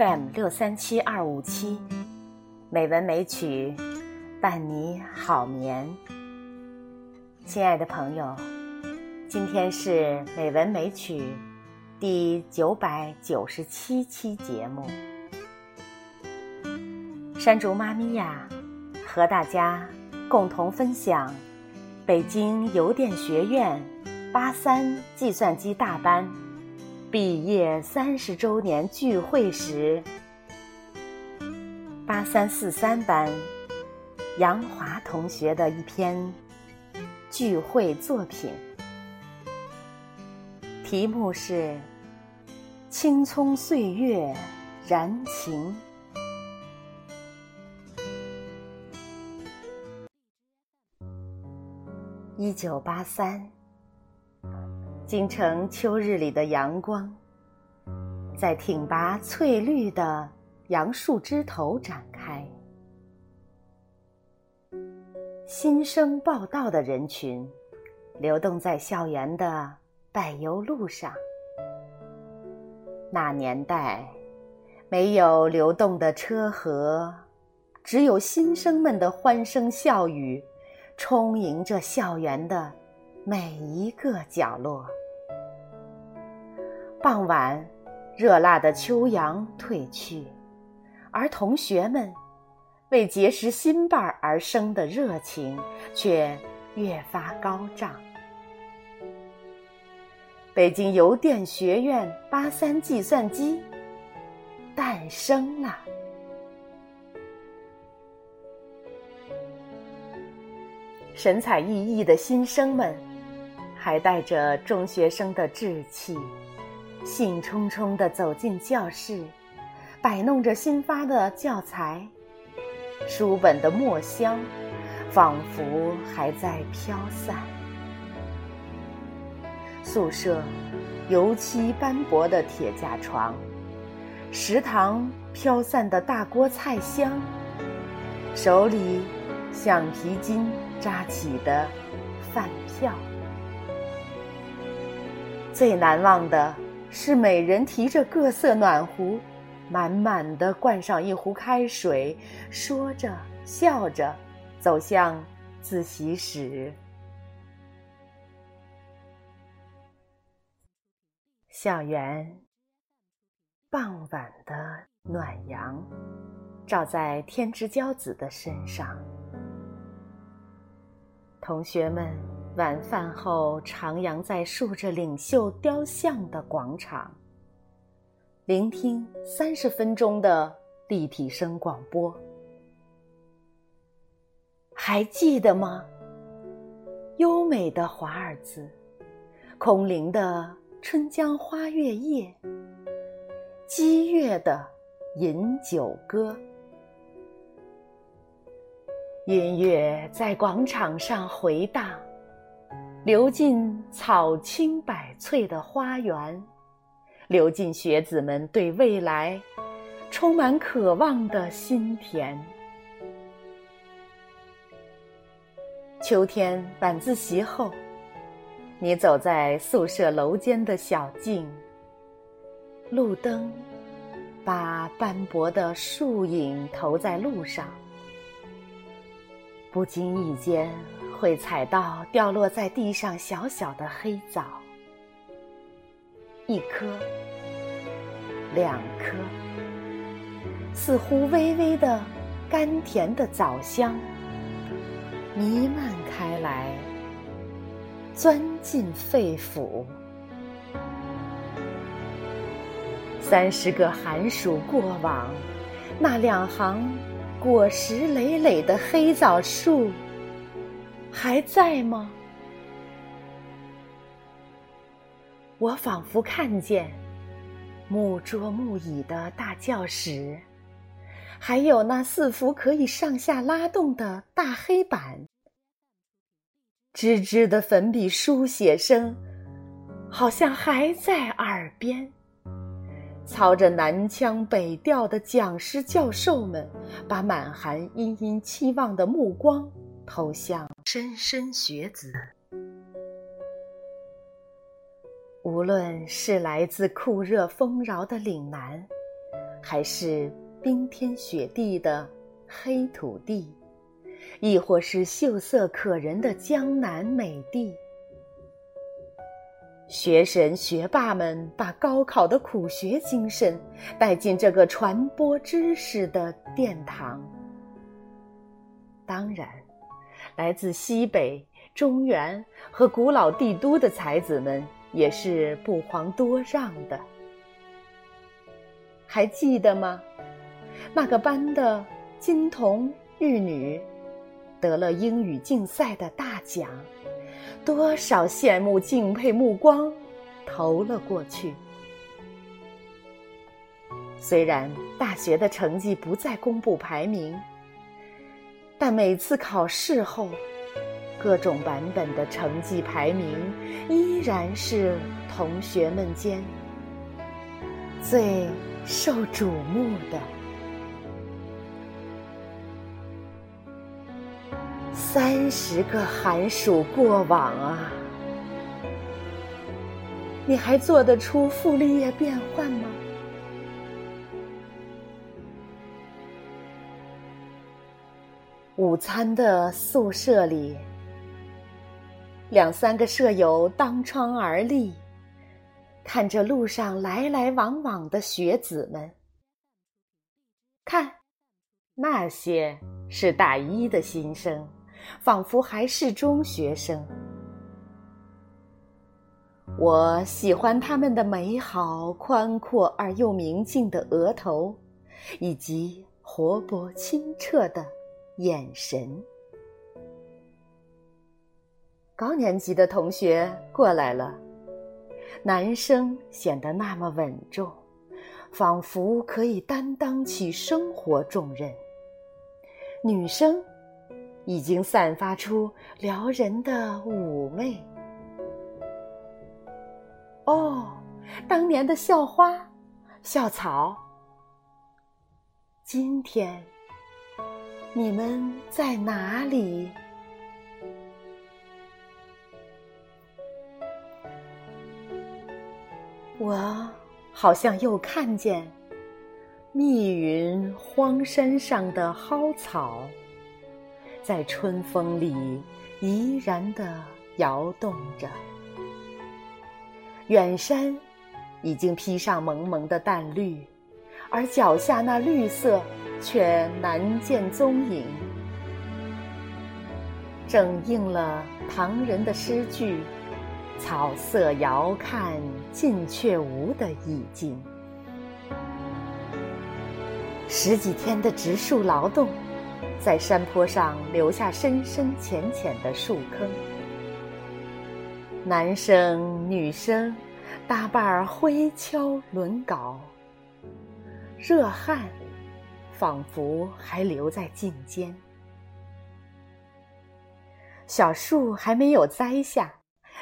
FM 六三七二五七，美文美曲，伴你好眠。亲爱的朋友，今天是美文美曲第九百九十七期节目。山竹妈咪呀，和大家共同分享北京邮电学院八三计算机大班。毕业三十周年聚会时，八三四三班杨华同学的一篇聚会作品，题目是《青葱岁月燃情》。一九八三。京城秋日里的阳光，在挺拔翠绿的杨树枝头展开。新生报道的人群，流动在校园的柏油路上。那年代，没有流动的车河，只有新生们的欢声笑语，充盈着校园的每一个角落。傍晚，热辣的秋阳褪去，而同学们为结识新伴而生的热情却越发高涨。北京邮电学院八三计算机诞生了，神采奕奕的新生们，还带着中学生的稚气。兴冲冲地走进教室，摆弄着新发的教材，书本的墨香仿佛还在飘散。宿舍油漆斑驳的铁架床，食堂飘散的大锅菜香，手里橡皮筋扎起的饭票，最难忘的。是每人提着各色暖壶，满满的灌上一壶开水，说着笑着，走向自习室。校园，傍晚的暖阳，照在天之骄子的身上，同学们。晚饭后，徜徉在竖着领袖雕像的广场，聆听三十分钟的立体声广播。还记得吗？优美的华尔兹，空灵的春江花月夜，激越的饮酒歌，音乐在广场上回荡。流进草青百翠的花园，流进学子们对未来充满渴望的心田。秋天晚自习后，你走在宿舍楼间的小径，路灯把斑驳的树影投在路上，不经意间。会踩到掉落在地上小小的黑枣，一颗、两颗，似乎微微的甘甜的枣香弥漫开来，钻进肺腑。三十个寒暑过往，那两行果实累累的黑枣树。还在吗？我仿佛看见木桌木椅的大教室，还有那四幅可以上下拉动的大黑板，吱吱的粉笔书写声好像还在耳边。操着南腔北调的讲师教授们，把满含殷殷期望的目光投向。莘莘学子，无论是来自酷热丰饶的岭南，还是冰天雪地的黑土地，亦或是秀色可人的江南美地。学神学霸们把高考的苦学精神带进这个传播知识的殿堂。当然，来自西北、中原和古老帝都的才子们也是不遑多让的。还记得吗？那个班的金童玉女得了英语竞赛的大奖。多少羡慕敬佩目光投了过去。虽然大学的成绩不再公布排名，但每次考试后，各种版本的成绩排名依然是同学们间最受瞩目的。三十个寒暑过往啊，你还做得出傅立叶变换吗？午餐的宿舍里，两三个舍友当窗而立，看着路上来来往往的学子们，看，那些是大一的新生。仿佛还是中学生。我喜欢他们的美好、宽阔而又明净的额头，以及活泼清澈的眼神。高年级的同学过来了，男生显得那么稳重，仿佛可以担当起生活重任。女生。已经散发出撩人的妩媚。哦，当年的校花、校草，今天你们在哪里？我好像又看见密云荒山上的蒿草。在春风里怡然地摇动着，远山已经披上蒙蒙的淡绿，而脚下那绿色却难见踪影，正应了唐人的诗句“草色遥看近却无”的意境。十几天的植树劳动。在山坡上留下深深浅浅的树坑，男生女生搭伴儿挥锹轮镐，热汗仿佛还留在颈间。小树还没有栽下，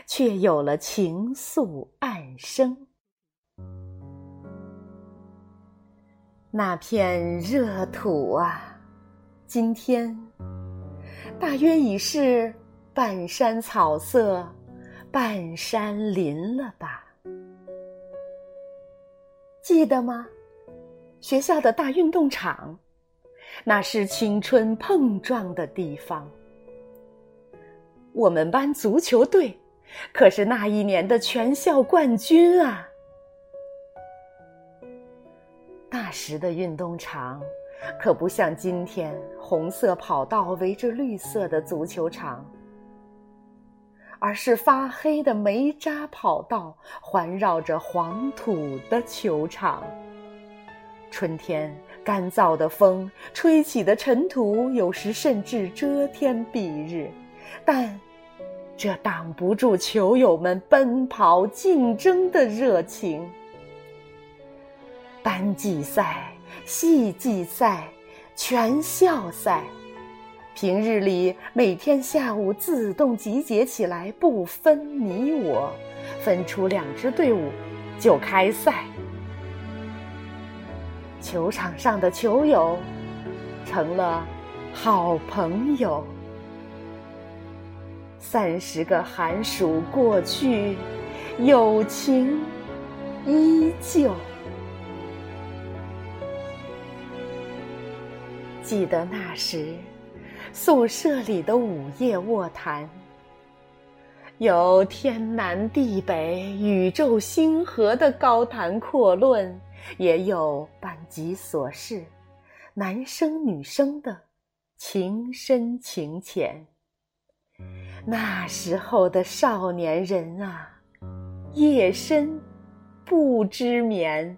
却有了情愫暗生。那片热土啊！今天，大约已是半山草色，半山林了吧？记得吗？学校的大运动场，那是青春碰撞的地方。我们班足球队可是那一年的全校冠军啊！那时的运动场。可不像今天，红色跑道围着绿色的足球场，而是发黑的煤渣跑道环绕着黄土的球场。春天干燥的风吹起的尘土，有时甚至遮天蔽日，但这挡不住球友们奔跑竞争的热情。班级赛。系际赛、全校赛，平日里每天下午自动集结起来，不分你我，分出两支队伍就开赛。球场上的球友成了好朋友。三十个寒暑过去，友情依旧。记得那时宿舍里的午夜卧谈，有天南地北、宇宙星河的高谈阔论，也有班级琐事、男生女生的情深情浅。那时候的少年人啊，夜深不知眠，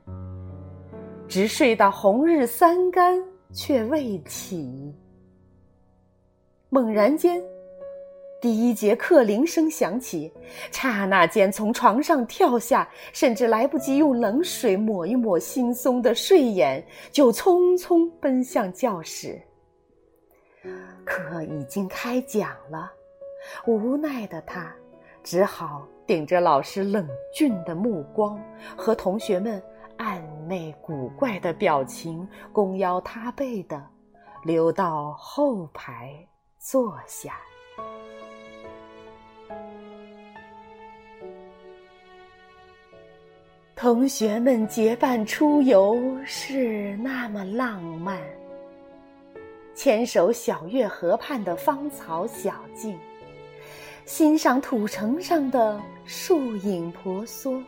直睡到红日三竿却未起。猛然间，第一节课铃声响起，刹那间从床上跳下，甚至来不及用冷水抹一抹惺忪的睡眼，就匆匆奔向教室。课已经开讲了。无奈的他，只好顶着老师冷峻的目光和同学们暧昧古怪的表情，弓腰塌背的溜到后排坐下。同学们结伴出游是那么浪漫，牵手小月河畔的芳草小径。欣赏土城上的树影婆娑，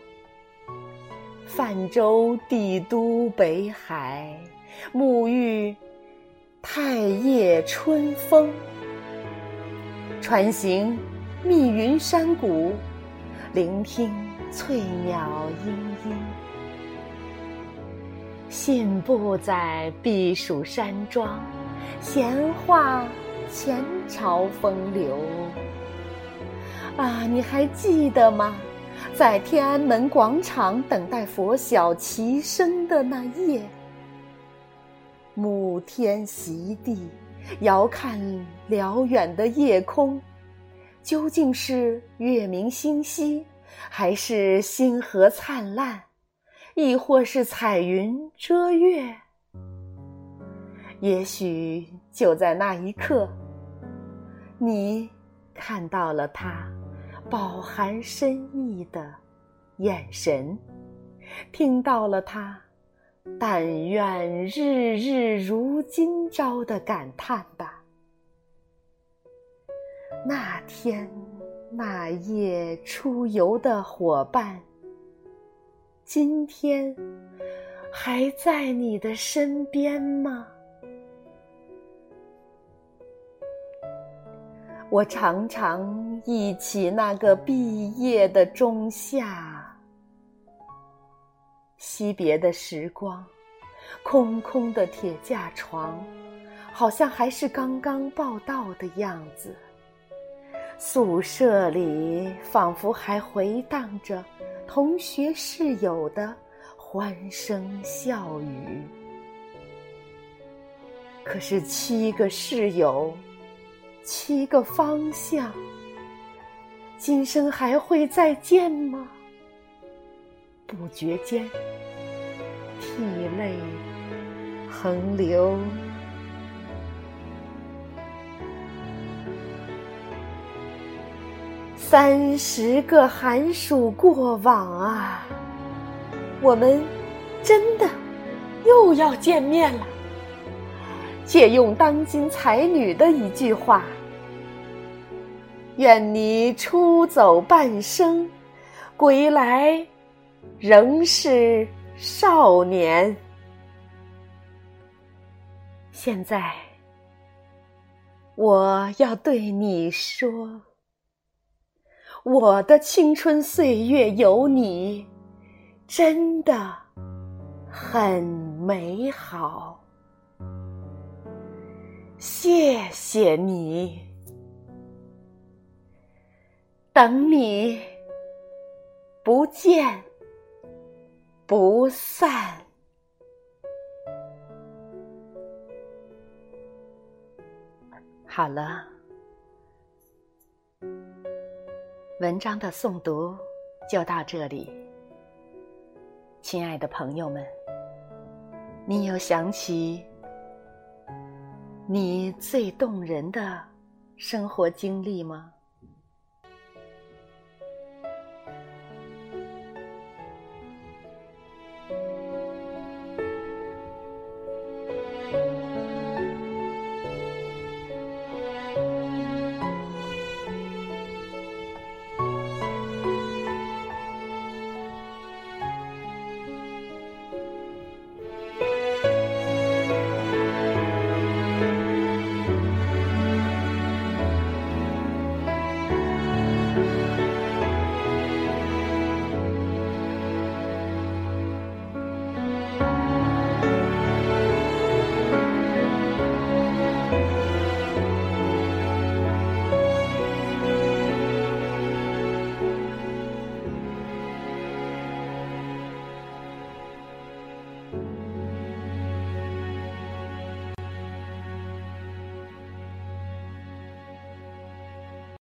泛舟帝都北海，沐浴太液春风，穿行密云山谷，聆听翠鸟嘤嘤。信步在避暑山庄，闲话前朝风流。啊，你还记得吗？在天安门广场等待拂晓齐声的那夜，沐天席地，遥看辽远的夜空，究竟是月明星稀，还是星河灿烂，亦或是彩云遮月？也许就在那一刻，你看到了他。饱含深意的眼神，听到了他“但愿日日如今朝”的感叹吧。那天那夜出游的伙伴，今天还在你的身边吗？我常常忆起那个毕业的仲夏，惜别的时光，空空的铁架床，好像还是刚刚报到的样子。宿舍里仿佛还回荡着同学室友的欢声笑语。可是七个室友。七个方向，今生还会再见吗？不觉间，涕泪横流。三十个寒暑过往啊，我们真的又要见面了。借用当今才女的一句话：“愿你出走半生，归来仍是少年。”现在，我要对你说：“我的青春岁月有你，真的很美好。”谢谢你，等你不见不散。好了，文章的诵读就到这里。亲爱的朋友们，你有想起？你最动人的生活经历吗？